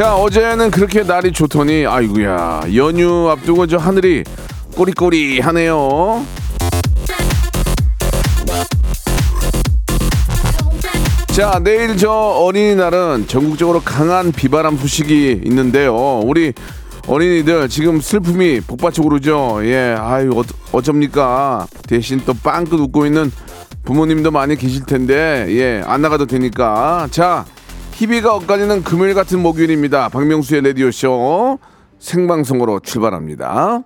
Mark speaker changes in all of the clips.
Speaker 1: 자 어제는 그렇게 날이 좋더니 아이구야 연휴 앞두고 저 하늘이 꼬리꼬리 하네요. 자 내일 저 어린이날은 전국적으로 강한 비바람 소식이 있는데요. 우리 어린이들 지금 슬픔이 복받쳐 오르죠. 예 아유 어, 어쩝니까? 대신 또 빵긋 웃고 있는 부모님도 많이 계실 텐데 예 안 나가도 되니까. 자 희비가 엇갈리는 금요일 같은 목요일입니다. 박명수의 라디오쇼 생방송으로 출발합니다.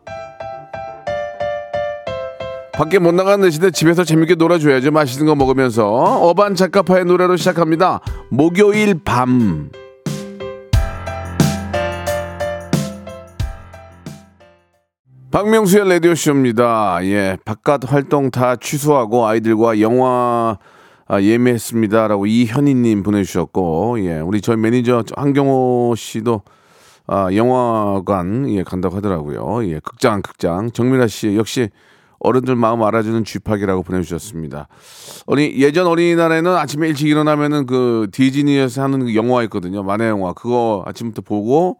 Speaker 1: 밖에 못 나가는 대신에 집에서 재밌게 놀아줘야죠. 맛있는 거 먹으면서 어반 작가파의 노래로 시작합니다. 목요일 밤. 박명수의 라디오쇼입니다. 예, 바깥 활동 다 취소하고 아이들과 영화 아, 예매했습니다라고 이현희님 보내주셨고, 예, 우리 저희 매니저 한경호 씨도 아, 영화관 예 간다고 하더라고요. 예, 극장 극장 정민아 씨 역시 어른들 마음 알아주는 쥐팍이라고 보내주셨습니다. 어린 예전 어린이날에는 아침에 일찍 일어나면은 그 디즈니에서 하는 그 영화 있거든요. 만화 영화 그거 아침부터 보고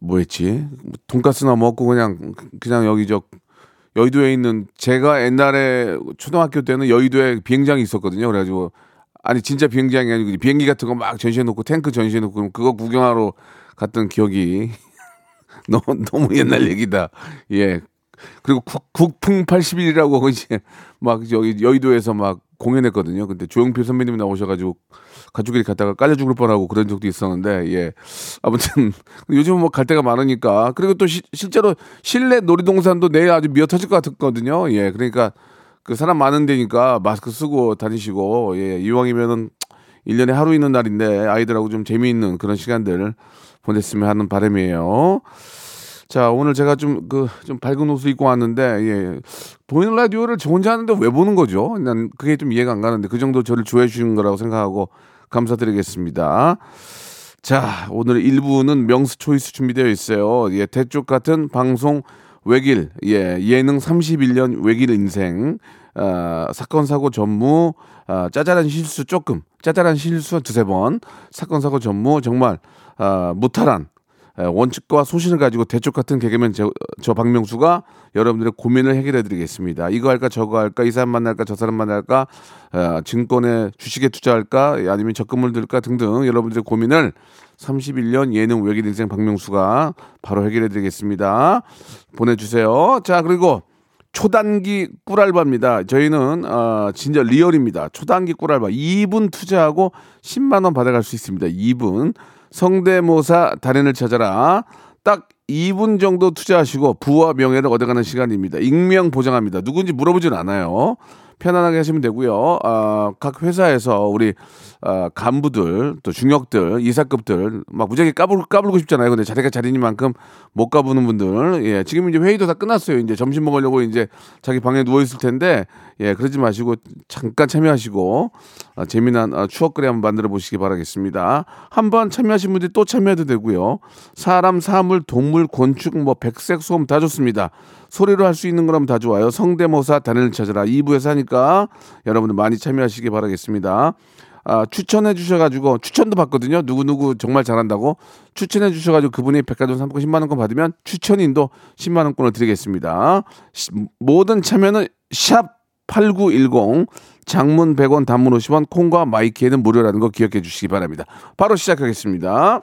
Speaker 1: 뭐했지? 돈가스나 먹고 그냥 그냥 여기 저 여의도에 있는 제가 옛날에 초등학교 때는 여의도에 비행장이 있었거든요. 그래가지고 아니 진짜 비행장이 아니고 비행기 같은 거 막 전시해 놓고 탱크 전시해 놓고 그거 구경하러 갔던 기억이 너무 너무 옛날 얘기다. 예. 그리고 국, 국풍 80일이라고 이제 막 여기 여의도에서 막 공연했거든요. 근데 조용필 선배님이 나오셔가지고 가족끼리 갔다가 깔려 죽을 뻔하고 그런 적도 있었는데 예 아무튼 요즘은 뭐 갈 데가 많으니까 그리고 또 시, 실제로 실내 놀이동산도 내일 아주 미어 터질 것 같거든요. 예 그러니까 그 사람 많은 데니까 마스크 쓰고 다니시고 예 이왕이면은 1년에 하루 있는 날인데 아이들하고 좀 재미있는 그런 시간들 보냈으면 하는 바람이에요. 자, 오늘 제가 좀, 그, 좀 밝은 옷을 입고 왔는데, 예. 보이는 라디오를 저 혼자 하는데 왜 보는 거죠? 난 그게 좀 이해가 안 가는데, 그 정도 저를 좋아해 주시는 거라고 생각하고 감사드리겠습니다. 자, 오늘 1부는 명수 초이스 준비되어 있어요. 예, 대쪽 같은 방송 외길, 예, 예능 31년 외길 인생, 어, 사건 사고 전무, 어, 짜잘한 실수 조금, 짜잘한 실수 두세 번, 사건 사고 전무 정말 어, 무탈한 에, 원칙과 소신을 가지고 대쪽 같은 개그맨 저, 저 박명수가 여러분들의 고민을 해결해 드리겠습니다. 이거 할까 저거 할까 이 사람 만날까 저 사람 만날까 어, 증권에 주식에 투자할까 예, 아니면 적금을 들까 등등 여러분들의 고민을 31년 예능 외길 인생 박명수가 바로 해결해 드리겠습니다. 보내주세요. 자 그리고 초단기 꿀알바입니다. 저희는 어, 진짜 리얼입니다. 초단기 꿀알바 2분 투자하고 10만 원 받아갈 수 있습니다. 2분 성대모사 달인을 찾아라. 딱 2분 정도 투자하시고 부와 명예를 얻어가는 시간입니다. 익명 보장합니다. 누군지 물어보진 않아요. 편안하게 하시면 되고요. 아, 각 회사에서 우리 아, 간부들 또 중역들 이사급들 막 무지하게 까불 까불고 싶잖아요. 근데 자리가 자리니만큼 못 까부는 분들 예 지금 이제 회의도 다 끝났어요. 이제 점심 먹으려고 이제 자기 방에 누워 있을 텐데 예 그러지 마시고 잠깐 참여하시고 아, 재미난 아, 추억거리 한번 만들어 보시기 바라겠습니다. 한번 참여하신 분들이 또 참여해도 되고요. 사람, 사물, 동물, 곤충, 뭐 백색 소음 다 좋습니다. 소리로 할 수 있는 거라면 다 좋아요. 성대모사 단을 찾아라 2부에서 하니까 여러분들 많이 참여하시기 바라겠습니다. 아, 추천해 주셔가지고 추천도 받거든요. 누구 누구 정말 잘한다고 추천해 주셔가지고 그분이 백화점 상품권 10만 원권 받으면 추천인도 10만 원권을 드리겠습니다. 시- 모든 참여는 샵 8910 장문 100원 단문 50원 콩과 마이키에는 무료라는 거 기억해 주시기 바랍니다. 바로 시작하겠습니다.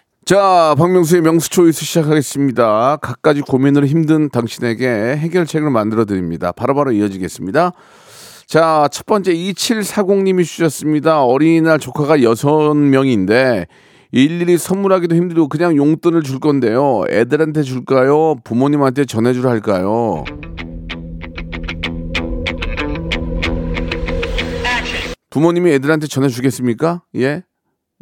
Speaker 1: 자, 박명수의 명수 초이스 시작하겠습니다. 갖가지 고민으로 힘든 당신에게 해결책을 만들어 드립니다. 바로바로 이어지겠습니다. 자, 첫 번째 2740님이 주셨습니다. 어린이날 조카가 6명인데 일일이 선물하기도 힘들고 그냥 용돈을 줄 건데요. 애들한테 줄까요? 부모님한테 전해주라 할까요? 부모님이 애들한테 전해주겠습니까? 예?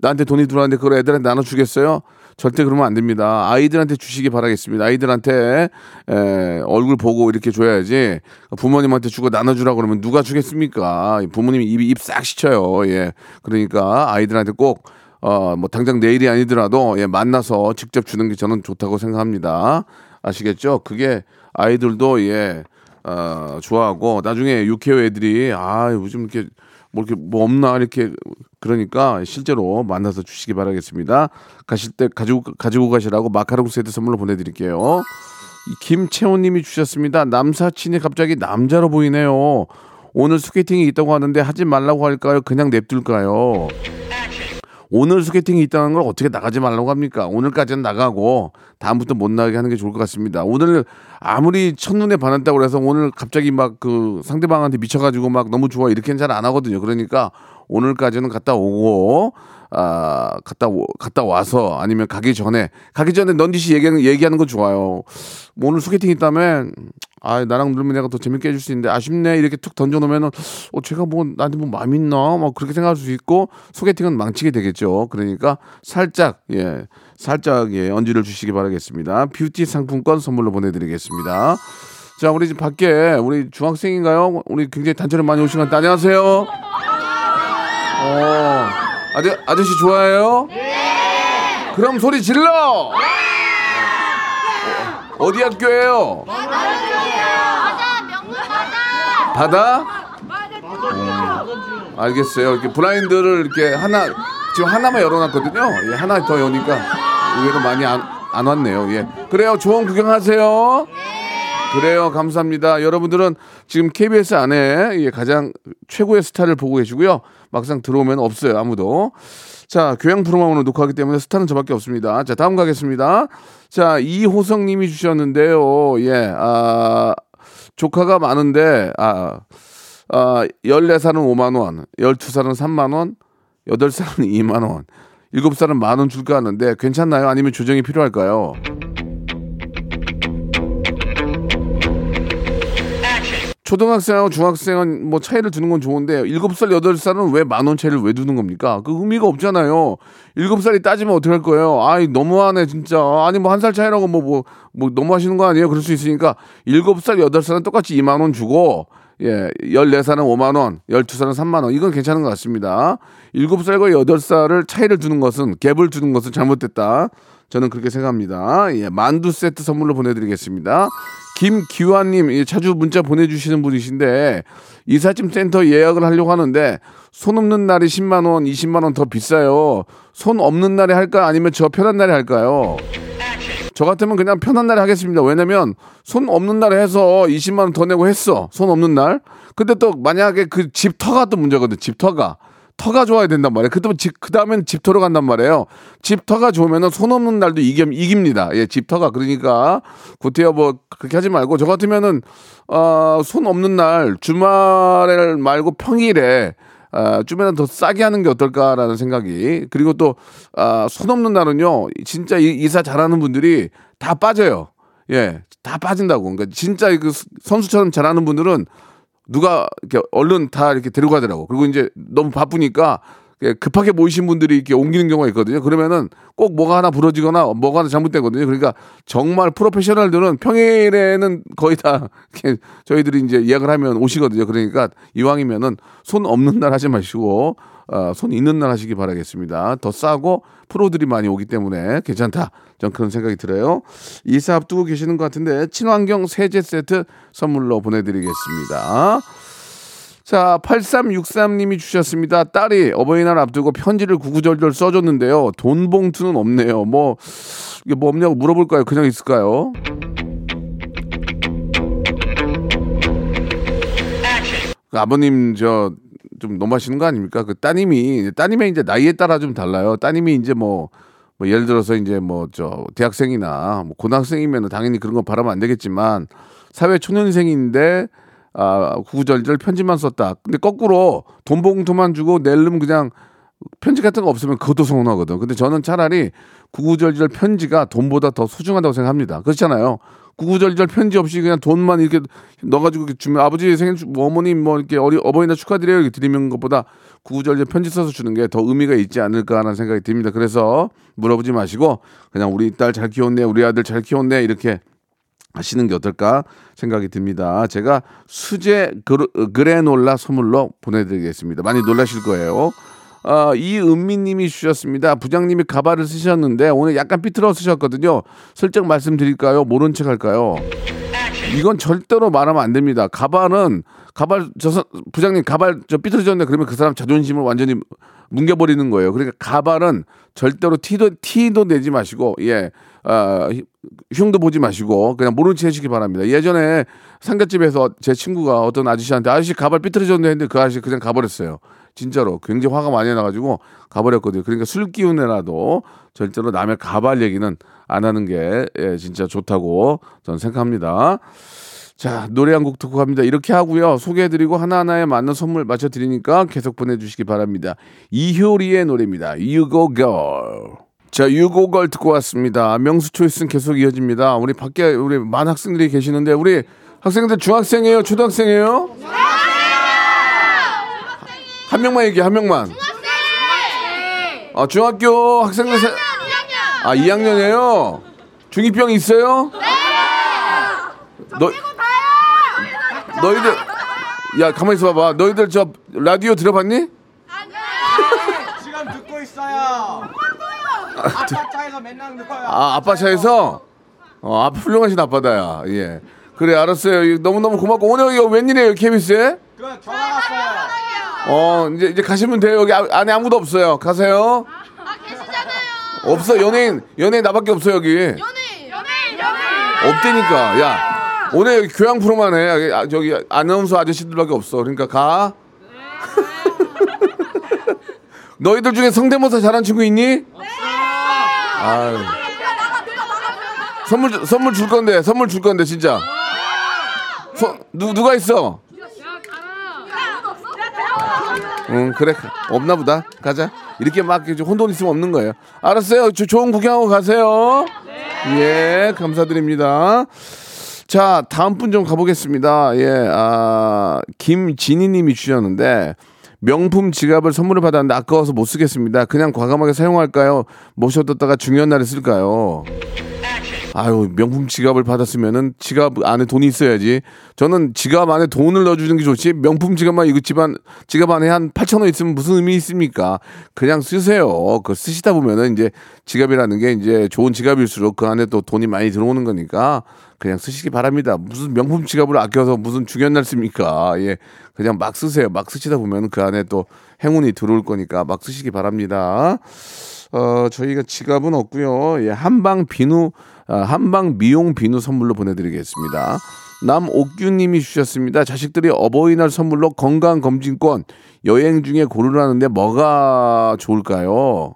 Speaker 1: 나한테 돈이 들어왔는데 그걸 애들한테 나눠주겠어요? 절대 그러면 안 됩니다. 아이들한테 주시기 바라겠습니다. 아이들한테 에, 얼굴 보고 이렇게 줘야지 부모님한테 주고 나눠주라 그러면 누가 주겠습니까? 부모님이 입이 입 싹 시쳐요. 예. 그러니까 아이들한테 꼭 어, 뭐 당장 내일이 아니더라도 예, 만나서 직접 주는 게 저는 좋다고 생각합니다. 아시겠죠? 그게 아이들도 예, 어, 좋아하고 나중에 6개월 애들이 아, 요즘 이렇게 뭐 이렇게 뭐 없나 이렇게 그러니까 실제로 만나서 주시기 바라겠습니다. 가실 때 가지고 가지고 가시라고 마카롱 세트 선물로 보내드릴게요. 이 김채원님이 주셨습니다. 남사친이 갑자기 남자로 보이네요. 오늘 소개팅이 있다고 하는데 하지 말라고 할까요? 그냥 냅둘까요? 오늘 소개팅이 있다는 걸 어떻게 나가지 말라고 합니까? 오늘까지는 나가고 다음부터 못 나가게 하는 게 좋을 것 같습니다. 오늘 아무리 첫눈에 반했다고 해서 오늘 갑자기 막 그 상대방한테 미쳐가지고 막 너무 좋아 이렇게는 잘 안 하거든요. 그러니까 오늘까지는 갔다 오고 아 갔다 오, 갔다 와서 아니면 가기 전에 가기 전에 넌지시 얘기하는 얘기하는 거 좋아요. 뭐 오늘 소개팅 있다면 아 나랑 놀면 내가 더 재밌게 해줄 수 있는데 아쉽네 이렇게 툭 던져놓으면은 어 제가 뭐 나한테 뭐 마음 있나 막 그렇게 생각할 수 있고 소개팅은 망치게 되겠죠. 그러니까 살짝 예 살짝 예 언지를 주시기 바라겠습니다. 뷰티 상품권 선물로 보내드리겠습니다. 자 우리 집 밖에 우리 중학생인가요? 우리 굉장히 단체로 많이 오신 것 같아요. 안녕하세요. 어 아저 아저씨 좋아해요? 네. 그럼 소리 질러. 어, 어디 학교예요? 바다? 음, 알겠어요. 이렇게 블라인드를 이렇게 하나 지금 하나만 열어놨거든요. 예, 하나 더 여니까 의외로 많이 안, 안 왔네요. 예, 그래요. 좋은 구경하세요. 그래요. 감사합니다. 여러분들은 지금 KBS 안에 예, 가장 최고의 스타를 보고 계시고요. 막상 들어오면 없어요. 아무도. 자, 교양 프로만 오늘 녹화하기 때문에 스타는 저밖에 없습니다. 자, 다음 가겠습니다. 자, 이호성 님이 주셨는데요. 예, 아, 조카가 많은데, 아, 아, 14살은 5만 원, 12살은 3만 원, 8살은 2만 원, 7살은 만 원 줄까 하는데 괜찮나요? 아니면 조정이 필요할까요? 초등학생하고 중학생은 뭐 차이를 두는 건 좋은데 일곱 살 여덟 살은 왜 만 원 차이를 왜 두는 겁니까? 그 의미가 없잖아요. 일곱 살이 따지면 어떻게 할 거예요? 아이 너무하네 진짜. 아니 뭐 한 살 차이라고 뭐 뭐뭐 너무 하시는 거 아니에요? 그럴 수 있으니까 일곱 살 여덟 살은 똑같이 2만 원 주고 예, 14살은 5만 원, 12살은 3만 원. 이건 괜찮은 것 같습니다. 7살과 8살을 차이를 두는 것은 갭을 두는 것은 잘못됐다. 저는 그렇게 생각합니다. 예, 만두 세트 선물로 보내드리겠습니다. 김기환님, 예, 자주 문자 보내주시는 분이신데, 이삿짐 센터 예약을 하려고 하는데, 손 없는 날이 10만 원, 20만 원 더 비싸요. 손 없는 날에 할까? 아니면 저 편한 날에 할까요? 저 같으면 그냥 편한 날에 하겠습니다. 왜냐면, 손 없는 날에 해서 20만 원 더 내고 했어. 손 없는 날. 근데 또 만약에 그 집터가 또 문제거든, 집터가. 터가 좋아야 된단 말이에요. 그다음 집 그다음엔 집터로 간단 말이에요. 집터가 좋으면은 손 없는 날도 이기, 이깁니다. 예, 집터가 그러니까 구태여 뭐 그렇게 하지 말고 저 같으면은 어손 없는 날 주말에 말고 평일에 아, 좀이라도 더 싸게 하는 게 어떨까라는 생각이 그리고 또손 아, 없는 날은요 진짜 이, 이사 잘하는 분들이 다 빠져요. 예, 다 빠진다고. 그러니까 진짜 그 선수처럼 잘하는 분들은 누가 이렇게 얼른 다 이렇게 데려가더라고. 그리고 이제 너무 바쁘니까 급하게 모이신 분들이 이렇게 옮기는 경우가 있거든요. 그러면은 꼭 뭐가 하나 부러지거나 뭐가 하나 잘못되거든요. 그러니까 정말 프로페셔널들은 평일에는 거의 다 저희들이 이제 예약을 하면 오시거든요. 그러니까 이왕이면은 손 없는 날 하지 마시고 어, 손 있는 날 하시기 바라겠습니다. 더 싸고 프로들이 많이 오기 때문에 괜찮다. 전 그런 생각이 들어요. 이사 앞두고 계시는 것 같은데 친환경 세제 세트 선물로 보내드리겠습니다. 자, 8363님이 주셨습니다. 딸이 어버이날 앞두고 편지를 구구절절 써줬는데요. 돈 봉투는 없네요. 뭐, 이게 뭐 없냐고 물어볼까요? 그냥 있을까요? 그 아버님, 저, 좀 너무하시는 거 아닙니까? 그 따님이, 따님의 이제 나이에 따라 좀 달라요. 따님이 이제 뭐, 뭐 예를 들어서 이제 뭐 저 대학생이나 뭐 고등학생이면 당연히 그런 거 바라면 안 되겠지만 사회 초년생인데 아 구구절절 편지만 썼다. 근데 거꾸로 돈 봉투만 주고 낼름 그냥 편지 같은 거 없으면 그것도 서운하거든. 근데 저는 차라리 구구절절 편지가 돈보다 더 소중하다고 생각합니다. 그렇잖아요. 구구절절 편지 없이 그냥 돈만 이렇게 넣어가지고 주면 아버지 생일 축- 뭐 어머님 뭐 이렇게 어리 어버이날 축하드려요 이렇게 드리는 것보다 구구절절 편지 써서 주는 게 더 의미가 있지 않을까라는 생각이 듭니다. 그래서 물어보지 마시고 그냥 우리 딸 잘 키웠네, 우리 아들 잘 키웠네 이렇게 하시는 게 어떨까 생각이 듭니다. 제가 수제 그르, 그래놀라 선물로 보내드리겠습니다. 많이 놀라실 거예요. 아, 이은미님이 주셨습니다. 부장님이 가발을 쓰셨는데 오늘 약간 삐뚤어 쓰셨거든요. 슬쩍 말씀드릴까요? 모른 척 할까요? 이건 절대로 말하면 안 됩니다. 가발은 가발 저 선- 부장님 가발 저 삐뚤어졌네 그러면 그 사람 자존심을 완전히 뭉개버리는 거예요. 그러니까 가발은 절대로 티도 티도 내지 마시고 예. 아, 히- 흉도 보지 마시고 그냥 모른 체 해주시기 바랍니다. 예전에 상가집에서 제 친구가 어떤 아저씨한테 아저씨 가발 삐뚤어졌네 했는데 그 아저씨 그냥 가버렸어요. 진짜로 굉장히 화가 많이 나가지고 가버렸거든요. 그러니까 술 기운에라도 절대로 남의 가발 얘기는 안 하는 게 예, 진짜 좋다고 저는 생각합니다. 자 노래 한 곡 듣고 갑니다. 이렇게 하고요. 소개해드리고 하나하나에 맞는 선물 맞춰드리니까 계속 보내주시기 바랍니다. 이효리의 노래입니다. You Go Girl. 자, Girl 듣고 왔습니다. 명수 초이스는 계속 이어집니다. 우리 밖에 우리 많은 학생들이 계시는데 우리 학생들 중학생이에요? 초등학생이에요? 한 명만 얘기해, 한 명만. 아, 중학교 학생들 세... 아, 2학년이에요? 중2병 있어요? 너, 너희들, 야, 가만히 있어 봐봐. 너희들 저 라디오 들어봤니?
Speaker 2: 지금 듣고 있어요. 아빠 차에서 맨날 듣어요.
Speaker 1: 아, 아빠 차에서? 어, 아빠 훌륭하신 아빠다야. 예. 그래, 알았어요. 너무너무 고맙고. 오늘 이거 웬일이에요, KBS에?
Speaker 2: 그 전화 왔어요.
Speaker 1: 어, 이제, 이제 가시면 돼요. 여기 아- 안에 아무도 없어요. 가세요. 없어. 연예인, 연예인 나밖에 없어, 여기.
Speaker 3: 연예인, 연예인, 연예인.
Speaker 1: 없다니까. 야, 오늘 여기 교양 프로만 해. 여기, 아, 저기 아나운서 아저씨들밖에 없어. 그러니까 가. 너희들 중에 성대모사 잘하는 친구 있니? 아유. 선물 주- 선물 줄 건데 선물 줄 건데 진짜. 소, 누 누가 있어? 응 그래. 가- 없나 보다. 가자. 이렇게 막 혼돈 있으면 없는 거예요. 알았어요. 조, 좋은 구경하고 가세요. 예 감사드립니다. 자 다음 분 좀 가보겠습니다. 예 아 김진희 님이 주셨는데 명품 지갑을 선물을 받았는데 아까워서 못 쓰겠습니다. 그냥 과감하게 사용할까요? 모셔뒀다가 중요한 날에 쓸까요 아유 명품 지갑을 받았으면은 지갑 안에 돈이 있어야지. 저는 지갑 안에 돈을 넣어주는 게 좋지. 명품 지갑만 이거 집안 지갑 안에 한 8천 원 있으면 무슨 의미 있습니까? 그냥 쓰세요. 그 쓰시다 보면은 이제 지갑이라는 게 이제 좋은 지갑일수록 그 안에 또 돈이 많이 들어오는 거니까 그냥 쓰시기 바랍니다. 무슨 명품 지갑을 아껴서 무슨 중요한 날 씁니까? 예, 그냥 막 쓰세요. 막 쓰시다 보면 그 안에 또 행운이 들어올 거니까 막 쓰시기 바랍니다. 어, 저희가 지갑은 없고요. 예, 한방 비누, 아, 한방 미용 비누 선물로 보내드리겠습니다. 남옥규님이 주셨습니다. 자식들이 어버이날 선물로 건강검진권 여행 중에 고르라는데 뭐가 좋을까요?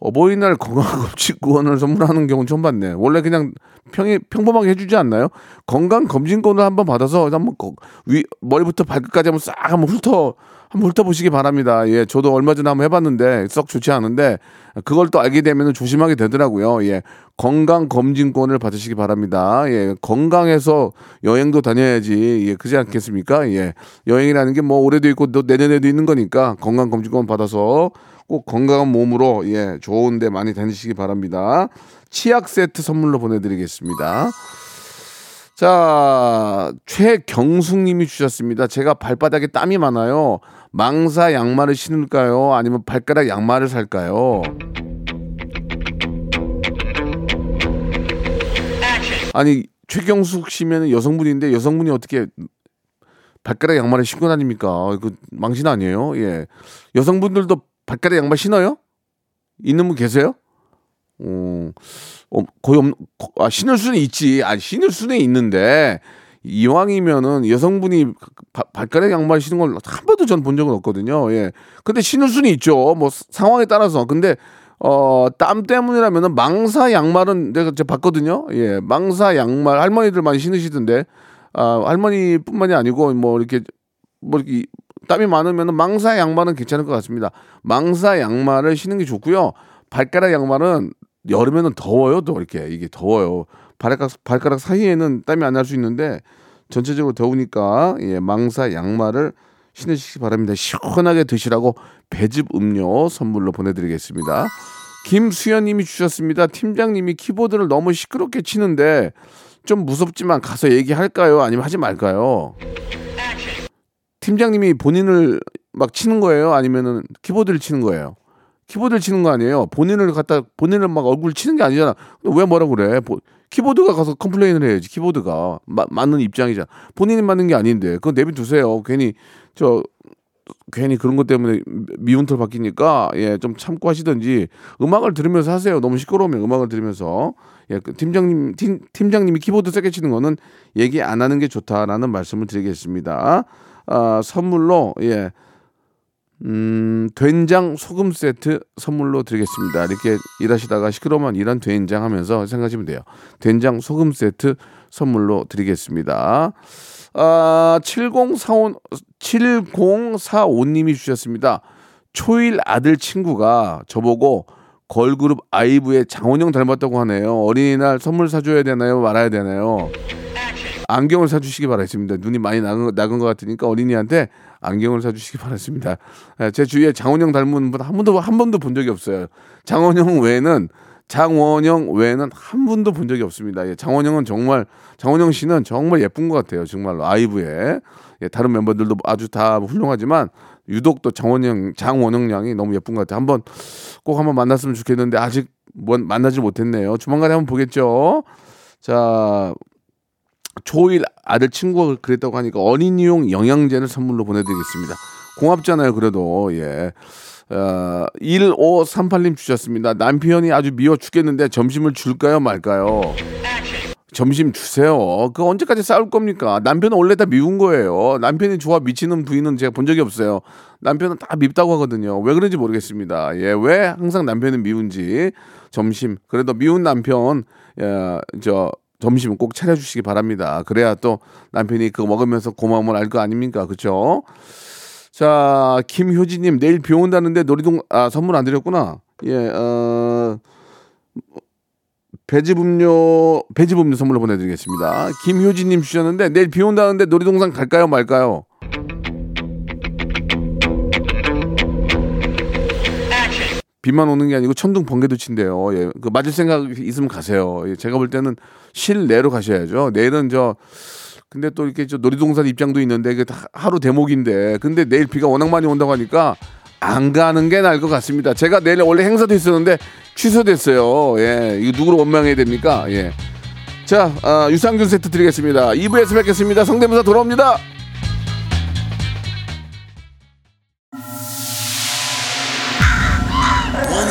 Speaker 1: 어버이날 건강검진권을 선물하는 경우는 처음 봤네. 원래 그냥 평이 평범하게 해주지 않나요? 건강 검진권을 한번 받아서 한번 거- 위 머리부터 발끝까지 한번 싹 한번 훑어 한번 훑어보시기 바랍니다. 예, 저도 얼마 전에 한번 해봤는데 썩 좋지 않은데 그걸 또 알게 되면 조심하게 되더라고요. 예, 건강 검진권을 받으시기 바랍니다. 예, 건강해서 여행도 다녀야지. 예, 그지 않겠습니까? 예, 여행이라는 게 뭐 올해도 있고 또 내년에도 있는 거니까 건강 검진권 받아서 꼭 건강한 몸으로 예 좋은데 많이 다니시기 바랍니다. 치약 세트 선물로 보내드리겠습니다. 자 최경숙님이 주셨습니다. 제가 발바닥에 땀이 많아요. 망사 양말을 신을까요? 아니면 발가락 양말을 살까요? 아니 최경숙 씨면 여성분인데 여성분이 어떻게 발가락 양말을 신고 다닙니까? 이거 망신 아니에요? 예. 여성분들도 발가락 양말 신어요? 있는 분 계세요? 어, 어, 거의 없, 거- 아, 신을 수는 있지. 아, 신을 수는 있는데, 이왕이면은 여성분이 바- 발가락 양말 신는 걸한 번도 전 본 적은 없거든요. 예. 근데 신을 수는 있죠. 뭐 사- 상황에 따라서. 근데 어, 땀 때문이라면은 망사 양말은 내가 제가 봤거든요. 예, 망사 양말 할머니들 많이 신으시던데, 아, 할머니뿐만이 아니고 뭐 이렇게 뭐 이렇게 땀이 많으면은 망사 양말은 괜찮을 것 같습니다. 망사 양말을 신는 게 좋고요. 발가락 양말은 여름에는 더워요. 또 이렇게 이게 더워요. 발가락 발가락 사이에는 땀이 안 날 수 있는데 전체적으로 더우니까 예, 망사 양말을 신으시기 바랍니다. 시원하게 드시라고 배즙 음료 선물로 보내드리겠습니다. 김수현님이 주셨습니다. 팀장님이 키보드를 너무 시끄럽게 치는데 좀 무섭지만 가서 얘기할까요? 아니면 하지 말까요? 팀장님이 본인을 막 치는 거예요? 아니면은 키보드를 치는 거예요? 키보드를 치는 거 아니에요? 본인을 갖다 본인을 막 얼굴 치는 게 아니잖아. 왜 뭐라 그래? 보- 키보드가 가서 complain을 해야지. 키보드가 마- 맞는 입장이잖아. 본인이 맞는 게 아닌데 그거 내비 두세요. 괜히 저 괜히 그런 것 때문에 미운털 박히니까 예 좀 참고 하시든지 음악을 들으면서 하세요. 너무 시끄러우면 음악을 들으면서 예그 팀장님 팀, 팀장님이 키보드 세게 치는 거는 얘기 안 하는 게 좋다라는 말씀을 드리겠습니다. 아 선물로 예. 음, 된장 소금 세트 선물로 드리겠습니다. 이렇게 일하시다가 시끄러우면 일한 된장 하면서 생각하시면 돼요. 된장 소금 세트 선물로 드리겠습니다. 아, 7045, 7045님이 주셨습니다. 초일 아들 친구가 저보고 걸그룹 아이브의 장원영 닮았다고 하네요. 어린이날 선물 사줘야 되나요? 말아야 되나요? 안경을 사주시기 바라겠습니다. 눈이 많이 나은, 나은 것 같으니까 어린이한테 안경을 사주시기 바라겠습니다. 예, 제 주위에 장원영 닮은 분 한 번도 한 번도 본 적이 없어요. 장원영 외에는 장원영 외에는 한 분도 본 적이 없습니다. 예, 장원영은 정말 장원영 씨는 정말 예쁜 것 같아요. 정말로 아이브에 예, 다른 멤버들도 아주 다 훌륭하지만 유독 또 장원영 장원영 양이 너무 예쁜 것 같아요. 한번 꼭 한번 만났으면 좋겠는데 아직 뭐 만나지 못했네요. 조만간에 한번 보겠죠. 자 조일 아들 친구가 그랬다고 하니까 어린이용 영양제를 선물로 보내드리겠습니다. 고맙잖아요, 그래도 예. 어, 1538님 주셨습니다. 남편이 아주 미워 죽겠는데 점심을 줄까요, 말까요? 점심 주세요. 그 언제까지 싸울 겁니까? 남편은 원래 다 미운 거예요. 남편이 좋아 미치는 부인은 제가 본 적이 없어요. 남편은 다 밉다고 하거든요. 왜 그런지 모르겠습니다. 예, 왜 항상 남편은 미운지 점심 그래도 미운 남편 예, 저 점심 꼭 차려주시기 바랍니다. 그래야 또 남편이 그거 먹으면서 고마움을 알 거 아닙니까? 그렇죠? 자, 김효진님 내일 비 온다는데 놀이동 아 선물 안 드렸구나. 예, 어. 배즙 음료 배즙 음료 선물로 보내드리겠습니다. 김효진님 주셨는데 내일 비 온다는데 놀이동산 갈까요 말까요? 비만 오는 게 아니고 천둥 번개도 친대요. 예, 그 맞을 생각 있으면 가세요. 예, 제가 볼 때는 실내로 가셔야죠. 내일은 저 근데 또 이렇게 저 놀이동산 입장도 있는데 다 하루 대목인데 근데 내일 비가 워낙 많이 온다고 하니까 안 가는 게 나을 것 같습니다. 제가 내일 원래 행사도 있었는데 취소됐어요. 예, 이거 누구를 원망해야 됩니까? 예. 자, 아, 유산균 세트 드리겠습니다. 2부에서 뵙겠습니다. 성대모사 돌아옵니다.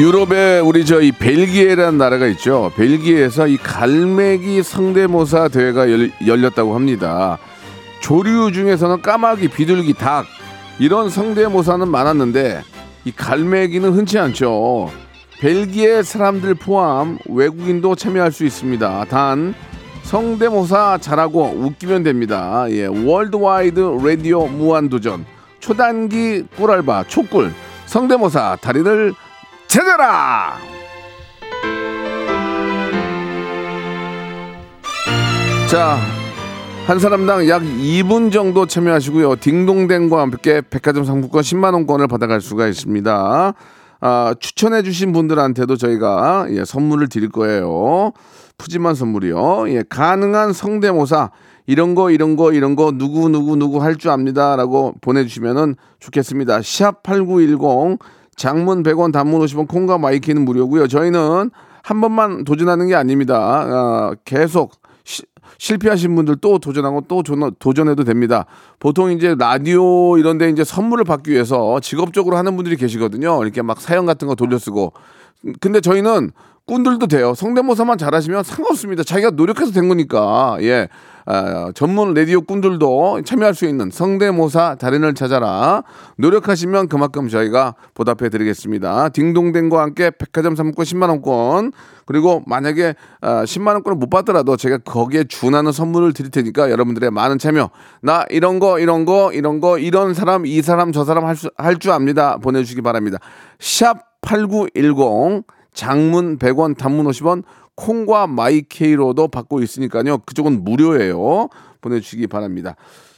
Speaker 1: 유럽에 우리 저 이 벨기에라는 나라가 있죠. 벨기에에서 이 갈매기 성대모사 대회가 열, 열렸다고 합니다. 조류 중에서는 까마귀, 비둘기, 닭 이런 성대모사는 많았는데 이 갈매기는 흔치 않죠. 벨기에 사람들 포함 외국인도 참여할 수 있습니다. 단 성대모사 잘하고 웃기면 됩니다. 예, worldwide 라디오 무한도전 초단기 꿀알바 초꿀 성대모사 다리를 찾아라! 자, 한 사람당 약 2분 정도 참여하시고요. 딩동댕과 함께 백화점 상품권 10만 원권을 받아갈 수가 있습니다. 아, 추천해 주신 분들한테도 저희가 예, 선물을 드릴 거예요. 푸짐한 선물이요. 예, 가능한 성대모사 이런 거 이런 거 이런 거 누구 누구 누구 할 줄 압니다라고 보내주시면은 좋겠습니다. 샵 #8910 장문 100원, 단문 50원, 콩과 my K는 무료고요. 저희는 한 번만 도전하는 게 아닙니다. 아, 계속 시- 실패하신 분들 또 도전하고 또 조- 도전해도 됩니다. 보통 이제 라디오 이런 데 이제 선물을 받기 위해서 직업적으로 하는 분들이 계시거든요. 이렇게 막 사연 같은 거 돌려 쓰고. 근데 저희는 꾼들도 돼요. 성대모사만 잘하시면 상관없습니다. 자기가 노력해서 된 거니까. 예. 아, 전문 라디오 꾼들도 참여할 수 있는 성대모사 달인을 찾아라. 노력하시면 그만큼 저희가 보답해 드리겠습니다. 딩동댕과 함께 백화점 상품권 10만원권. 그리고 만약에 아, 10만원권을 못 받더라도 제가 거기에 준하는 선물을 드릴 테니까 여러분들의 많은 참여. 나 이런 거, 이런 거, 이런 거, 이런 사람, 이 사람, 저 사람 할 줄 압니다. 보내주시기 바랍니다. 샵 8910 장문 100원 단문 50원 콩과 마이케이로도 받고 있으니까요. 그쪽은 무료예요. 보내주시기 바랍니다.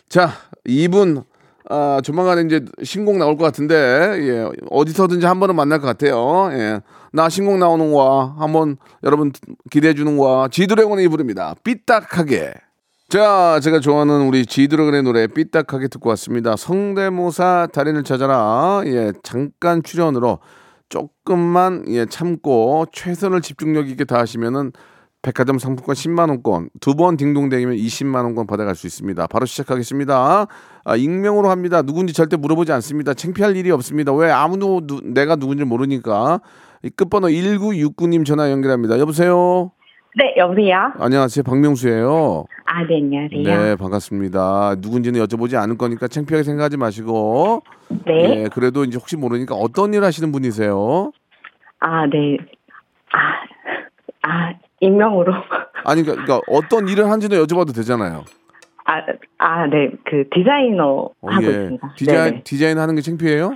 Speaker 1: 자, 이분 아, 조만간에 이제 신곡 나올 것 같은데 예, 어디서든지 한 번은 만날 것 같아요. 예. 나 신곡 나오는 거야. 한번 여러분 기대해 주는 거야. 지드래곤의 부릅니다. 삐딱하게. 자, 제가 좋아하는 우리 지드래곤의 노래 삐딱하게 듣고 왔습니다. 성대모사 달인을 찾아라. 예, 잠깐 출연으로 조금만 예, 참고 최선을 집중력 있게 다하시면은 백화점 상품권 10만 원권 두 번 딩동댕이면 20만 원권 받아갈 수 있습니다. 바로 시작하겠습니다. 아, 익명으로 합니다. 누군지 절대 물어보지 않습니다. 창피할 일이 없습니다. 왜 아무도 누- 내가 누군지 모르니까 이 끝번호 1969님 전화 연결합니다. 여보세요.
Speaker 4: 네, 여보세요?
Speaker 1: 안녕하세요. 박명수예요.
Speaker 4: 아, 네, 안녕하세요.
Speaker 1: 네, 반갑습니다. 누군지는 여쭤보지 않을 거니까 창피하게 생각하지 마시고
Speaker 4: 네.
Speaker 1: 예, 그래도 이제 혹시 모르니까 어떤 일 하시는 분이세요?
Speaker 4: 아, 네. 아, 아, 익명으로.
Speaker 1: 아니 그러니까, 그러니까 어떤 일을 한지는 여쭤봐도 되잖아요.
Speaker 4: 아, 아, 네. 그 디자이너
Speaker 1: 어,
Speaker 4: 하고
Speaker 1: 예.
Speaker 4: 있습니다.
Speaker 1: 디자인
Speaker 4: 네네.
Speaker 1: 디자인 하는 게 창피해요?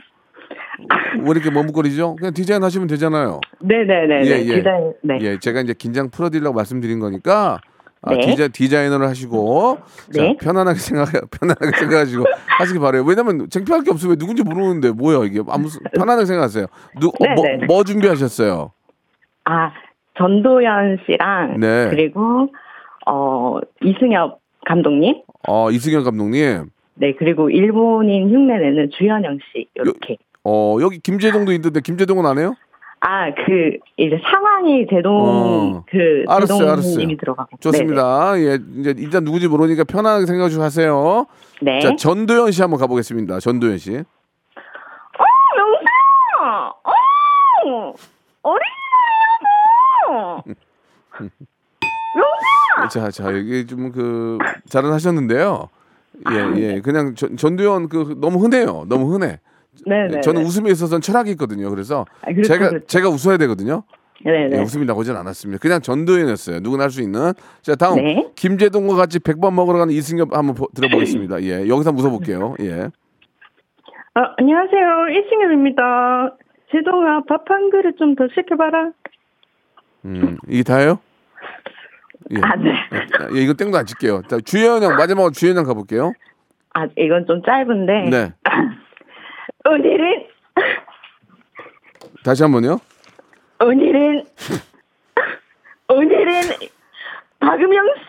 Speaker 1: 왜 이렇게 머뭇거리죠? 그냥 디자인 하시면 되잖아요.
Speaker 4: 네네네.
Speaker 1: 예, 예.
Speaker 4: 디자인, 네.
Speaker 1: 예, 제가 이제 긴장 풀어드리려고 말씀드린 거니까 아,
Speaker 4: 네.
Speaker 1: 디자, 디자이너를 하시고 자,
Speaker 4: 네.
Speaker 1: 편안하게 생각 편안하게 생각하시고 하시기 바래요. 왜냐면 창피할 게. 왜 누군지 모르는데 뭐야 이게 아무 편안하게 생각하세요. 누, 어, 뭐,
Speaker 4: 네, 네, 네.
Speaker 1: 뭐 준비하셨어요?
Speaker 4: 아, 전도연 씨랑
Speaker 1: 네.
Speaker 4: 그리고 어, 이승엽 감독님.
Speaker 1: 어, 이승현 감독님.
Speaker 4: 네, 그리고 일본인 흉내내는 주현영 씨 이렇게.
Speaker 1: 어, 여기 김재동도 있는데 김재동은 안 해요?
Speaker 4: 아, 그 이제 상황이 제동
Speaker 1: 어.
Speaker 4: 그 제동님이. 들어가고.
Speaker 1: 좋습니다. 예, 이제 일단 누군지 모르니까 편안하게 생각 좀 하세요.
Speaker 4: 네네.
Speaker 1: 자,
Speaker 4: 네.
Speaker 1: 전도연 씨 한번 가보겠습니다. 전도연 씨.
Speaker 4: 어, 명수야! 어! 어린이날이라고! 명수야!
Speaker 1: 자, 자, 여기 좀 그 잘은 하셨는데요. 예,
Speaker 4: 아,
Speaker 1: 예. 그냥 전, 전도연 그 너무 흔해요. 너무 흔해.
Speaker 4: 네네.
Speaker 1: 저는 웃음에 있어서는 철학이 있거든요. 그래서
Speaker 4: 아, 그렇죠,
Speaker 1: 제가
Speaker 4: 그렇죠.
Speaker 1: 제가 웃어야 되거든요.
Speaker 4: 네네.
Speaker 1: 예, 웃음이 나오진 않았습니다. 그냥 전도연이었어요. 누구나 할 수 있는. 자, 다음
Speaker 4: 네.
Speaker 1: 김재동과 같이 100번 먹으러 가는 이승엽 한번 보- 들어보겠습니다. 예. 여기서 한번 웃어볼게요. 예.
Speaker 4: 아, 안녕하세요. 이승엽입니다. 제동아, 밥 한 그릇 좀 더 시켜봐라.
Speaker 1: 음, 이게 다예요? 예.
Speaker 4: 아, 네.
Speaker 1: 예, 이거 땡도 안 칠게요. 자, 주현 형 마지막으로 주현 형 가볼게요.
Speaker 4: 아, 이건 좀 짧은데.
Speaker 1: 네.
Speaker 4: 오늘은,
Speaker 1: 다시 한 번요.
Speaker 4: 오늘은, 오늘은 박음영수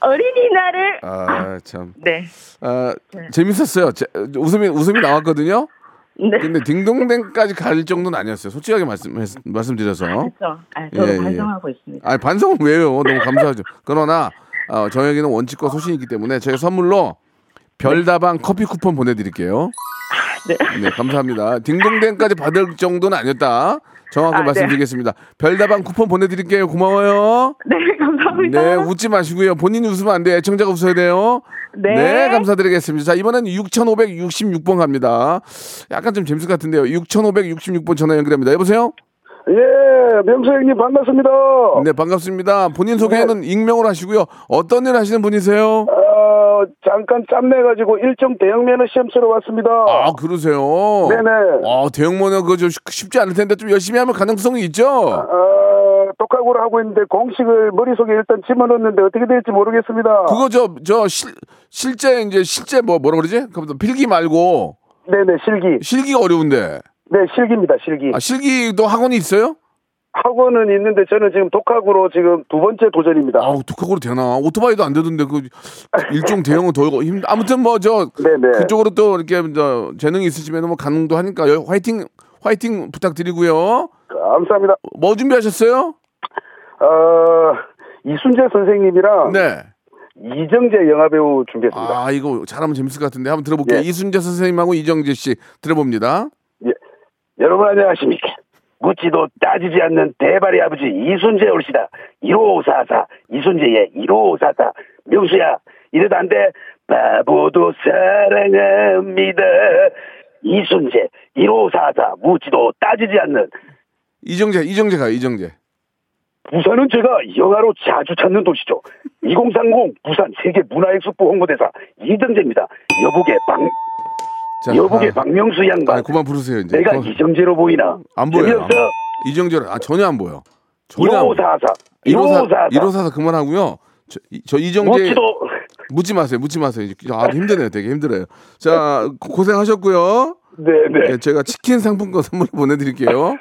Speaker 4: 어린이날을.
Speaker 1: 아, 참.
Speaker 4: 네.
Speaker 1: 아, 재밌었어요. 제- 웃음이 웃음이 나왔거든요.
Speaker 4: 네.
Speaker 1: 근데 딩동댕까지 갈 정도는 아니었어요. 솔직하게 말씀 말씀드려서.
Speaker 4: 그렇죠. 아, 저도
Speaker 1: 예, 예.
Speaker 4: 반성하고 있습니다.
Speaker 1: 아니 반성은 왜요? 너무 감사하죠. 그러나 어, 저에게는 원칙과 소신이 있기 때문에 제가 선물로 별다방 커피 쿠폰 보내드릴게요.
Speaker 4: 네.
Speaker 1: 네, 감사합니다. 딩동댕까지 받을 정도는 아니었다. 정확히
Speaker 4: 아, 네.
Speaker 1: 말씀드리겠습니다. 별다방 쿠폰 보내드릴게요. 고마워요.
Speaker 4: 네, 감사합니다.
Speaker 1: 네, 웃지 마시고요. 본인이 웃으면 안 돼. 애청자가 웃어야 돼요.
Speaker 4: 네.
Speaker 1: 감사드리겠습니다. 자, 이번에는 6566번 갑니다. 약간 좀 재밌을 것 같은데요. 6566번 전화 연결합니다. 여보세요?
Speaker 5: 예, 명수 형님 반갑습니다.
Speaker 1: 네, 반갑습니다. 본인 소개는 익명으로 하시고요. 어떤 일 하시는 분이세요?
Speaker 5: 어, 잠깐 짬내가지고 일정 대형 면허 시험 치러 왔습니다.
Speaker 1: 아, 그러세요?
Speaker 5: 네네.
Speaker 1: 아, 대형 면허 그거 좀 쉽지 않을 텐데 좀 열심히 하면 가능성이 있죠?
Speaker 5: 어, 독학으로 하고 있는데 공식을 머릿속에 일단 집어넣었는데 어떻게 될지 모르겠습니다.
Speaker 1: 그거 저, 저, 실, 실제, 이제, 실제 뭐, 뭐라 그러지? 그럼 필기 말고,
Speaker 5: 네네, 실기.
Speaker 1: 실기가 어려운데.
Speaker 5: 네, 실기입니다, 실기.
Speaker 1: 아, 실기도 학원이 있어요?
Speaker 5: 하고는 있는데 저는 지금 독학으로 지금 두 번째 도전입니다.
Speaker 1: 아우 독학으로 되나? 오토바이도 안 되던데 그 일종 대형은 더 힘. 아무튼 뭐저
Speaker 5: 네네.
Speaker 1: 그쪽으로 또 이렇게 저 재능이 있으시면 뭐 가능도 하니까 요- 화이팅 화이팅 부탁드리고요.
Speaker 5: 감사합니다.
Speaker 1: 뭐 준비하셨어요?
Speaker 5: 어, 이순재 선생님이랑
Speaker 1: 네.
Speaker 5: 이정재 영화배우 준비했습니다.
Speaker 1: 아 이거 잘하면 재밌을 것 같은데 한번 들어볼게요.
Speaker 5: 예.
Speaker 1: 이순재 선생님하고 이정재 씨 들어봅니다.
Speaker 5: 여러분 안녕하십니까. 묻지도 따지지 않는 대발의 아버지 이순재 올시다. 1544 이순재의 1544 명수야 이래도 안 돼. 바보도 사랑합니다. 이순재 1544 묻지도 따지지 않는
Speaker 1: 이정재 이정재가 이정재.
Speaker 5: 부산은 제가 영화로 자주 찾는 도시죠. 2030 부산 세계 문화엑스포 홍보대사 이정재입니다. 여복의 박
Speaker 1: 자,
Speaker 5: 여복의
Speaker 1: 아,
Speaker 5: 박명수 양반.
Speaker 1: 아, 그만 부르세요 이제.
Speaker 5: 내가
Speaker 1: 그거
Speaker 5: 이정재로 보이나?
Speaker 1: 안 보여요.
Speaker 5: 재미없어?
Speaker 1: 이정재를 아 전혀 안 보여. 전혀 안 보여.
Speaker 5: 1544
Speaker 1: 1544
Speaker 5: 1544
Speaker 1: 1544 그만하고요. 저, 이- 저 이정재
Speaker 5: 묻지도
Speaker 1: 묻지 마세요. 묻지 마세요. 아, 힘드네요. 되게 힘들어요. 자, 고- 고생하셨고요.
Speaker 5: 네네
Speaker 1: 예, 제가 치킨 상품권 선물 보내드릴게요.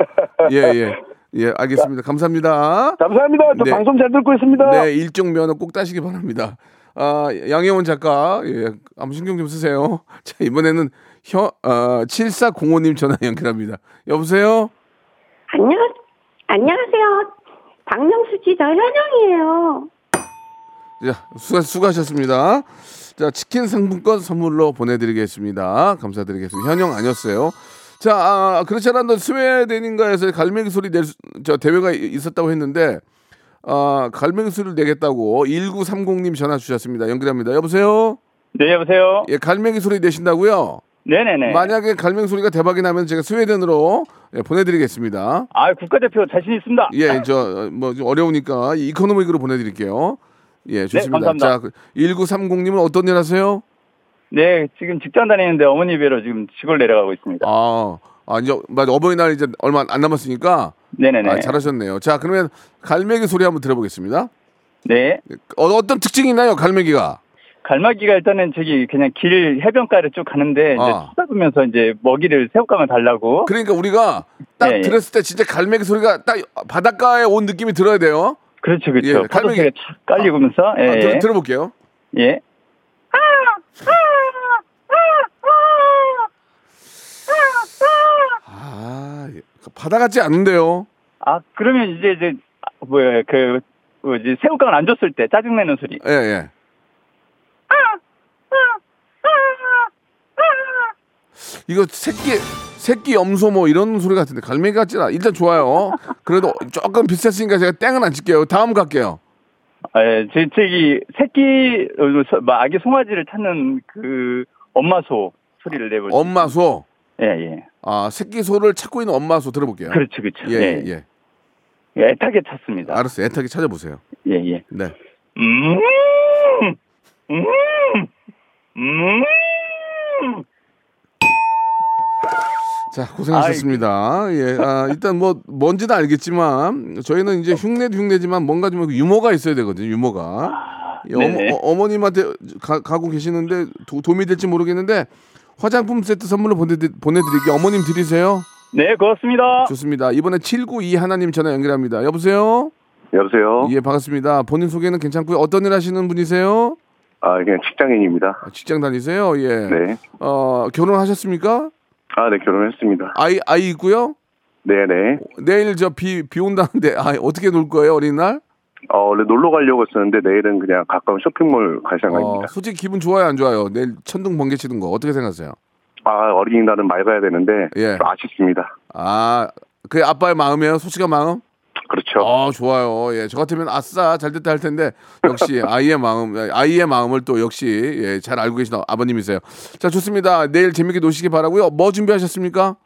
Speaker 1: 예, 예. 예, 알겠습니다. 감사합니다.
Speaker 5: 감사합니다. 저
Speaker 1: 네.
Speaker 5: 방송 잘 듣고 있습니다.
Speaker 1: 네, 일종 면허 꼭 따시기 바랍니다. 아, 양혜원 작가, 예, 한번 신경 좀 쓰세요. 자, 이번에는 혀, 어, 7405님 전화 연결합니다. 여보세요?
Speaker 4: 안녕, 안녕하세요. 박명수 씨, 저 현영이에요.
Speaker 1: 자, 수고, 수고하셨습니다. 자, 치킨 상품권 선물로 보내드리겠습니다. 감사드리겠습니다. 현영 아니었어요. 자, 아, 그렇지 않아도 스웨덴인가에서 갈매기 소리 낼, 수- 저 대회가 이- 있었다고 했는데, 아, 갈매기 소리를 내겠다고 1930님 전화 주셨습니다. 연결합니다. 여보세요?
Speaker 6: 네, 여보세요?
Speaker 1: 예, 갈매기 소리 내신다고요?
Speaker 6: 네네네.
Speaker 1: 만약에 갈매기 소리가 대박이 나면 제가 스웨덴으로 예, 보내드리겠습니다.
Speaker 6: 아, 국가대표 자신 있습니다.
Speaker 1: 예, 저, 뭐, 좀 어려우니까 이코노믹으로 보내드릴게요. 예, 좋습니다.
Speaker 6: 감사합니다.
Speaker 1: 자, 1930님은 어떤 일 하세요?
Speaker 6: 네, 지금 직장 다니는데 어머니 뵈러 지금 시골 내려가고 있습니다.
Speaker 1: 아, 아 이제 맞아 어버이날 이제 얼마 안 남았으니까
Speaker 6: 네네네.
Speaker 1: 아, 잘하셨네요. 자, 그러면 갈매기 소리 한번 들어보겠습니다.
Speaker 6: 네.
Speaker 1: 어, 어떤 특징이 있나요, 갈매기가?
Speaker 6: 갈마기가 일단은 저기 그냥 길 해변가를 쭉 가는데 이제
Speaker 1: 아.
Speaker 6: 쳐다보면서 이제 먹이를 새우깡을 달라고.
Speaker 1: 그러니까 우리가 딱
Speaker 6: 예, 예.
Speaker 1: 들었을 때 진짜 갈매기 소리가 딱 바닷가에 온 느낌이 들어야 돼요.
Speaker 6: 그렇죠, 그렇죠.
Speaker 1: 예, 갈매기-
Speaker 6: 파도새가 착 깔리면서 예,
Speaker 1: 아,
Speaker 6: 예.
Speaker 1: 들, 들어볼게요.
Speaker 6: 예.
Speaker 1: 아, 예. 바다 같지 않은데요.
Speaker 6: 아, 그러면 이제 이제 아, 뭐야 그 뭐지 새우깡을 안 줬을 때 짜증내는 소리.
Speaker 1: 예, 예. 이거 새끼 새끼 염소 뭐 이런 소리 같은데 갈매기 같지 않아. 일단 좋아요. 그래도 조금 비쌌으니까 제가 땡은 안 칠게요. 다음 갈게요.
Speaker 6: 아, 예, 제, 저기, 새끼, 어, 서- 뭐 아기 송아지를 찾는 그 엄마 소 소리를 내볼
Speaker 1: 엄마 소.
Speaker 6: 예, 예.
Speaker 1: 아, 새끼 소를 찾고 있는 엄마 소 들어볼게요.
Speaker 6: 그렇죠, 그렇죠.
Speaker 1: 예,
Speaker 6: 예,
Speaker 1: 예.
Speaker 6: 예. 애타게 찾습니다.
Speaker 1: 알았어요. 애타게 찾아보세요.
Speaker 6: 예, 예.
Speaker 1: 네.
Speaker 6: 음, 음, 음.
Speaker 1: 자, 고생하셨습니다. 예. 아, 일단 뭐 뭔지는 알겠지만 저희는 이제 흉내도 흉내지만 뭔가 좀 유머가 있어야 되거든요. 유머가. 예. 어머, 님한테 가, 고 계시는데 도, 도움이 될지 모르겠는데 화장품 세트 선물로 보내드, 보내드릴게요. 어머님 드리세요.
Speaker 6: 네, 고맙습니다.
Speaker 1: 좋습니다. 이번에 792 하나님 전화 연결합니다. 여보세요?
Speaker 5: 여보세요.
Speaker 1: 예, 반갑습니다. 본인 소개는 괜찮고요. 어떤 일 하시는 분이세요?
Speaker 5: 아 그냥 직장인입니다.
Speaker 1: 아, 직장 다니세요? 예.
Speaker 5: 네.
Speaker 1: 어, 결혼하셨습니까?
Speaker 5: 아 네 결혼했습니다.
Speaker 1: 아이 아이 있고요?
Speaker 5: 네네.
Speaker 1: 내일 저 비 비 온다는데 아, 어떻게 놀 거예요, 어린날?
Speaker 5: 어 원래 놀러 가려고 했었는데 내일은 그냥 가까운 쇼핑몰 갈
Speaker 1: 어,
Speaker 5: 생각입니다.
Speaker 1: 솔직히 기분 좋아요, 안 좋아요? 내일 천둥 번개 치는 거 어떻게 생각하세요?
Speaker 5: 아 어린이날은 맑아야 되는데
Speaker 1: 예.
Speaker 5: 좀 아쉽습니다.
Speaker 1: 아, 그게 아빠의 마음이에요, 솔직한 마음?
Speaker 5: 그렇죠.
Speaker 1: 어, 좋아요. 예, 저 같으면 아싸 잘 됐다 할 텐데 역시 아이의 마음, 아이의 마음을 또 역시 예, 잘 알고 계신 아버님이세요. 자, 좋습니다. 내일 재밌게 노시기 바라고요. 뭐 준비하셨습니까?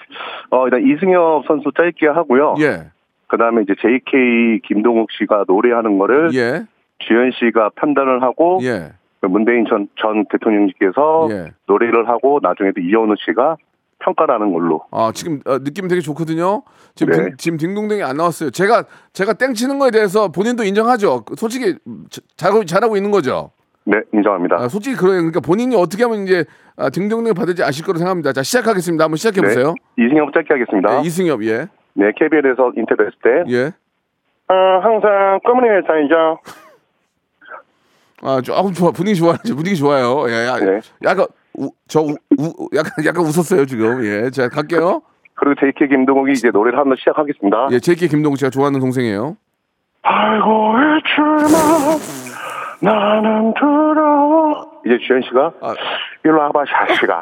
Speaker 5: 어 일단 이승엽 선수 짧게 하고요.
Speaker 1: 예,
Speaker 5: 그 다음에 이제 JK 김동욱 씨가 노래하는 거를
Speaker 1: 예,
Speaker 5: 주현 씨가 판단을 하고
Speaker 1: 예,
Speaker 5: 그 문재인 전, 전 대통령님께서
Speaker 1: 예.
Speaker 5: 노래를 하고 나중에 또 이현우 씨가 평가를 하는 걸로.
Speaker 1: 아 지금 어, 느낌 되게 좋거든요. 지금
Speaker 5: 네.
Speaker 1: 딩, 지금 딩동댕이 안 나왔어요. 제가 제가 땡치는 거에 대해서 본인도 인정하죠. 솔직히 자- 잘하고 잘하고 있는 거죠.
Speaker 5: 네, 인정합니다.
Speaker 1: 아, 솔직히 그래요. 그러니까 본인이 어떻게 하면 이제 아, 딩동댕 받을지 아실 거로 생각합니다. 자 시작하겠습니다. 한번 시작해 보세요.
Speaker 5: 네, 이승엽 짧게 하겠습니다.
Speaker 1: 네, 이승엽 예.
Speaker 7: 네, KBL에서 인터뷰했을 때
Speaker 1: 예.
Speaker 7: 어, 항상 검은 회사이죠.
Speaker 1: 아, 조금 좋아. 분위기 좋아요. 분위기 좋아요. 예, 야,
Speaker 7: 네.
Speaker 1: 약간 우, 저 우, 우- 약간 약간 웃었어요 지금. 예, 자 갈게요.
Speaker 7: 그리고 JK 김동욱이 이제 노래를 한번 시작하겠습니다.
Speaker 1: 예, 제이키 김동욱 씨가 좋아하는 동생이에요.
Speaker 7: 알고 있지만 나는 두려워. 이제 주현 씨가
Speaker 1: 아.
Speaker 7: 일로 와봐 자식아.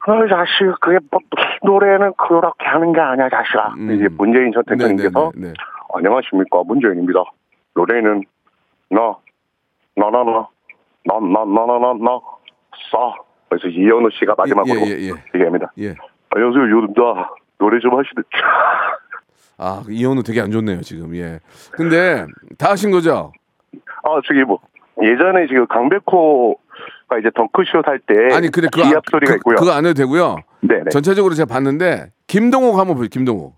Speaker 7: 그 자식 그게 뭐, 노래는 그렇게 하는 게 아니야 자식아.
Speaker 1: 음.
Speaker 7: 이제 문재인 전 대통령께서
Speaker 1: 네, 네, 네.
Speaker 7: 안녕하십니까 문재인입니다. 노래는 나 나나나 나나나나나 싸. 그래서 이현우 씨가 마지막으로
Speaker 1: 예, 예, 예.
Speaker 7: 얘기합니다.
Speaker 1: 예.
Speaker 7: 안녕하세요 요즘 다 노래 좀 하시는.
Speaker 1: 아, 이현우 되게 안 좋네요 지금. 예. 근데 다 하신 거죠?
Speaker 7: 아 저기 뭐 예전에 지금 강백호가 이제 덩크슛 할때
Speaker 1: 아니 근데 그
Speaker 7: 기합 소리가
Speaker 1: 그,
Speaker 7: 있고요.
Speaker 1: 그거 안 해도 되고요.
Speaker 7: 네네.
Speaker 1: 전체적으로 제가 봤는데 김동욱 한번 보세요. 김동욱.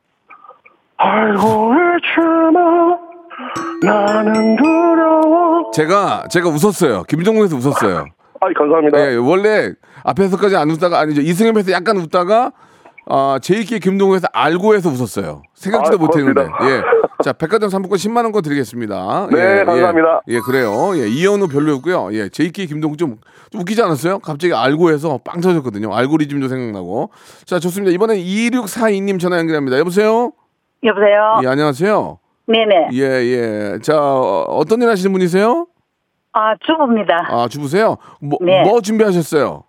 Speaker 7: 알고 있지만 나는 두려워.
Speaker 1: 제가 제가 웃었어요. 김동욱에서 웃었어요.
Speaker 7: 아 감사합니다.
Speaker 1: 예, 원래 앞에서까지 안 웃다가 아니죠. 이승엽에서 약간 웃다가 아, 제이키 김동욱에서 알고 해서 웃었어요. 생각지도
Speaker 7: 아,
Speaker 1: 못했는데. 예. 자, 백화점 상품권 10만 원권 드리겠습니다.
Speaker 7: 네,
Speaker 1: 예,
Speaker 7: 감사합니다.
Speaker 1: 예, 예, 그래요. 예, 이현우 별로였고요. 예, 제이키 김동욱 좀, 좀 웃기지 않았어요? 갑자기 알고 해서 빵 터졌거든요. 알고리즘도 생각나고. 자, 좋습니다. 이번엔 2642님 전화 연결합니다. 여보세요?
Speaker 4: 여보세요?
Speaker 1: 예, 안녕하세요.
Speaker 4: 네네.
Speaker 1: 예, 예. 자, 어, 어떤 일 하시는 분이세요?
Speaker 4: 아, 주부입니다.
Speaker 1: 아, 주부세요? 뭐,
Speaker 4: 네.
Speaker 1: 뭐 준비하셨어요?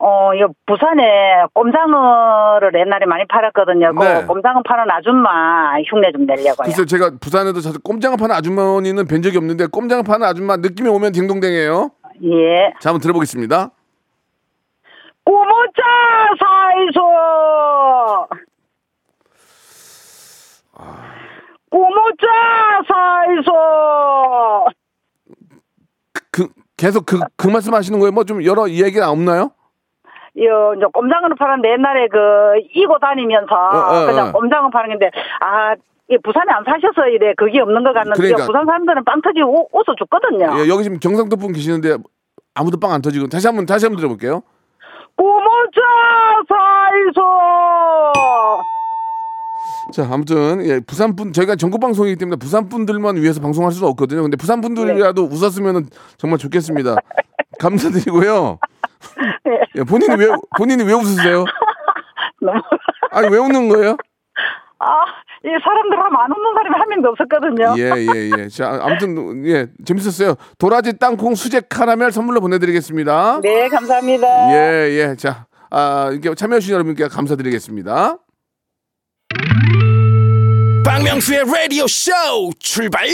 Speaker 4: 어, 요 부산에 꼼장어를 옛날에 많이 팔았거든요.
Speaker 1: 네.
Speaker 4: 그 꼼장어 파는 아줌마 흉내 좀 내려고요.
Speaker 1: 글쎄 제가 부산에도 자주 꼼장어 파는 아주머니는 뵌 적이 없는데 꼼장어 파는 아줌마 느낌이 오면 딩동댕이에요.
Speaker 4: 예.
Speaker 1: 자 한번 들어보겠습니다.
Speaker 4: 꼬모짜 사이소. 꼬모짜 사이소.
Speaker 1: 그 계속 그 그 말씀 하시는 거예요? 뭐 좀 여러 얘기가 없나요?
Speaker 4: 요, 이제 꼼장어를 파는데 옛날에 그, 이고 다니면서
Speaker 1: 어, 어,
Speaker 4: 그냥
Speaker 1: 어.
Speaker 4: 꼼장어 파는 건데, 아, 이 부산에 안 사셔서 이래 그게 없는 것 같는데,
Speaker 1: 그러니까.
Speaker 4: 부산 사람들은 빵 터지고 웃어 죽거든요.
Speaker 1: 예, 여기 지금 경상도 분 계시는데 아무도 빵 안 터지고 다시 한번 다시 한번 들어볼게요.
Speaker 4: 꼬모짜 사이소.
Speaker 1: 자 아무튼 예, 부산 분 저희가 전국 방송이기 때문에 부산 분들만 위해서 방송할 수도 없거든요. 근데 부산 분들이라도 웃었으면 정말 좋겠습니다. 감사드리고요. 예, 본인이 왜 본인이 왜 웃으세요?
Speaker 4: 너무.
Speaker 1: 아니 왜 웃는 거예요?
Speaker 4: 아, 이 사람들 하면 안 웃는 사람이 한 명도 없었거든요.
Speaker 1: 예, 예, 예. 자, 아무튼, 예, 재밌었어요. 도라지 땅콩 수제 카라멜 선물로 보내드리겠습니다.
Speaker 4: 네, 감사합니다.
Speaker 1: 예, 예. 자, 아, 이렇게 참여해주신 여러분께 감사드리겠습니다.
Speaker 8: 박명수의 라디오 쇼 출발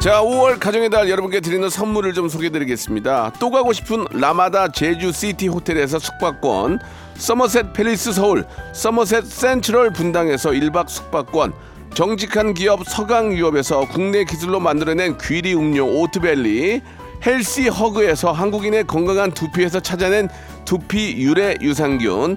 Speaker 1: 자, 5월 가정의 달 여러분께 드리는 선물을 좀 소개해드리겠습니다. 또 가고 싶은 라마다 제주 시티 호텔에서 숙박권, 서머셋 팰리스 서울, 서머셋 센트럴 분당에서 1박 숙박권, 정직한 기업 서강유업에서 국내 기술로 만들어낸 귀리 음료 오트밸리, 헬시 허그에서 한국인의 건강한 두피에서 찾아낸 두피 유래 유산균,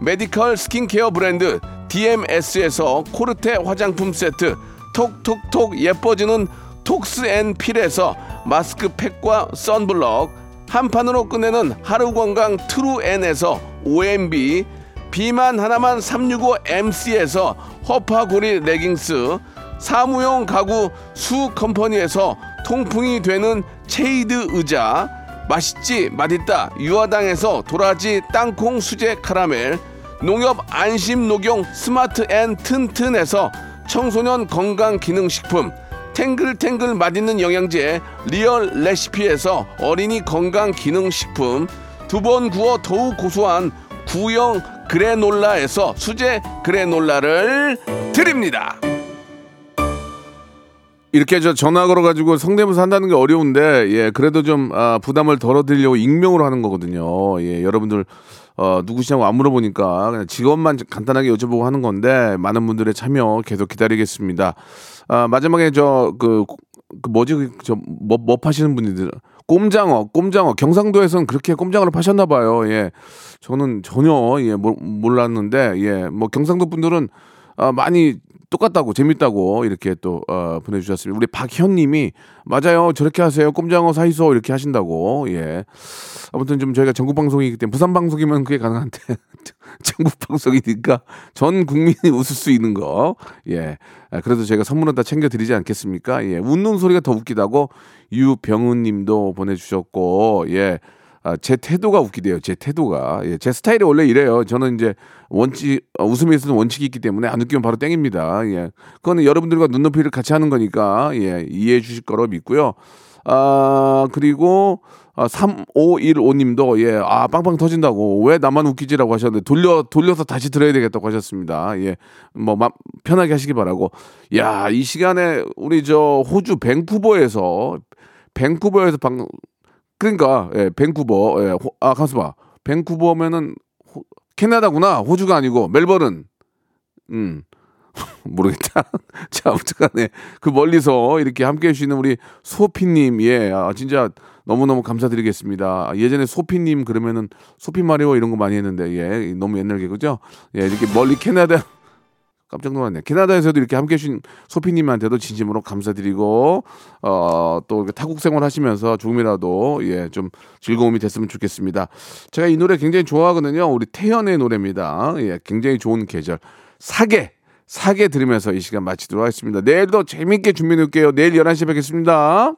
Speaker 1: 메디컬 스킨케어 브랜드 DMS에서 코르테 화장품 세트, 톡톡톡 예뻐지는 톡스앤필에서 마스크팩과 선블럭, 한 판으로 끝내는 하루 건강 트루엔에서 OMB, 비만 하나만 365MC에서 허파고리 레깅스, 사무용 가구 수 컴퍼니에서 통풍이 되는 체이드 의자, 맛있지 맛있다 유화당에서 도라지 땅콩 수제 카라멜, 농협 안심 녹용 스마트 앤 튼튼에서 청소년 건강 기능 식품, 탱글탱글 맛있는 영양제 리얼 레시피에서 어린이 건강 기능 식품 두 번 구워 더욱 고소한 구형 그래놀라에서 수제 그래놀라를 드립니다. 이렇게 저 전화 걸어가지고 성대모사 한다는 게 어려운데 예 그래도 좀 아, 부담을 덜어드리려고 익명으로 하는 거거든요. 예 여러분들 어, 누구시냐고 안 물어보니까 그냥 직업만 간단하게 여쭤보고 하는 건데 많은 분들의 참여 계속 기다리겠습니다. 아, 마지막에 저그 그 뭐지 그 저뭐 뭐 파시는 분들 꼼장어 꼼장어 경상도에서는 그렇게 꼼장어를 파셨나 봐요. 예 저는 전혀 예 몰- 몰랐는데 예뭐 경상도 분들은 아, 많이 똑같다고 재밌다고 이렇게 또 어, 보내주셨습니다. 우리 박현님이 맞아요 저렇게 하세요 꼼장어 사이소 이렇게 하신다고 예 아무튼 좀 저희가 전국 방송이기 때문에 부산 방송이면 그게 가능한데 전국 방송이니까 전 국민이 웃을 수 있는 거 예. 아, 그래도 제가 선물은 다 챙겨 드리지 않겠습니까? 예. 웃는 소리가 더 웃기다고 유병훈님도 보내주셨고 예. 아, 제 태도가 웃기대요. 제 태도가. 예, 제 스타일이 원래 이래요. 저는 이제 원칙, 어, 웃음에 있어서 원칙이 있기 때문에 안 웃기면 바로 땡깁니다. 예. 그거는 여러분들과 눈높이를 같이 하는 거니까, 예, 이해해 주실 거로 믿고요. 아, 그리고, 아, 3515님도, 예, 아, 빵빵 터진다고. 왜 나만 웃기지라고 하셨는데, 돌려, 돌려서 다시 들어야 되겠다고 하셨습니다. 예. 뭐, 마, 편하게 하시기 바라고. 야, 이 시간에 우리 저 호주 밴쿠버에서, 밴쿠버에서 방, 그러니까 예, 밴쿠버 예, 호, 아 가서 봐. 밴쿠버면은 호, 캐나다구나. 호주가 아니고 멜버른. 음. 모르겠다. 자 아무튼간에 그 멀리서 이렇게 함께 해주시는 우리 소피님. 예 아, 진짜 너무너무 감사드리겠습니다. 예전에 소피님 그러면은 소피 마리오 이런 거 많이 했는데 예 너무 옛날 개그죠? 예 이렇게 멀리 캐나다 깜짝 놀랐네. 캐나다에서도 이렇게 함께 해주신 소피님한테도 진심으로 감사드리고, 어, 또 타국 생활 하시면서 조금이라도, 예, 좀 즐거움이 됐으면 좋겠습니다. 제가 이 노래 굉장히 좋아하거든요. 우리 태연의 노래입니다. 예, 굉장히 좋은 계절. 사계! 사계 들으면서 이 시간 마치도록 하겠습니다. 내일도 재밌게 준비해 놓을게요. 내일 11시에 뵙겠습니다.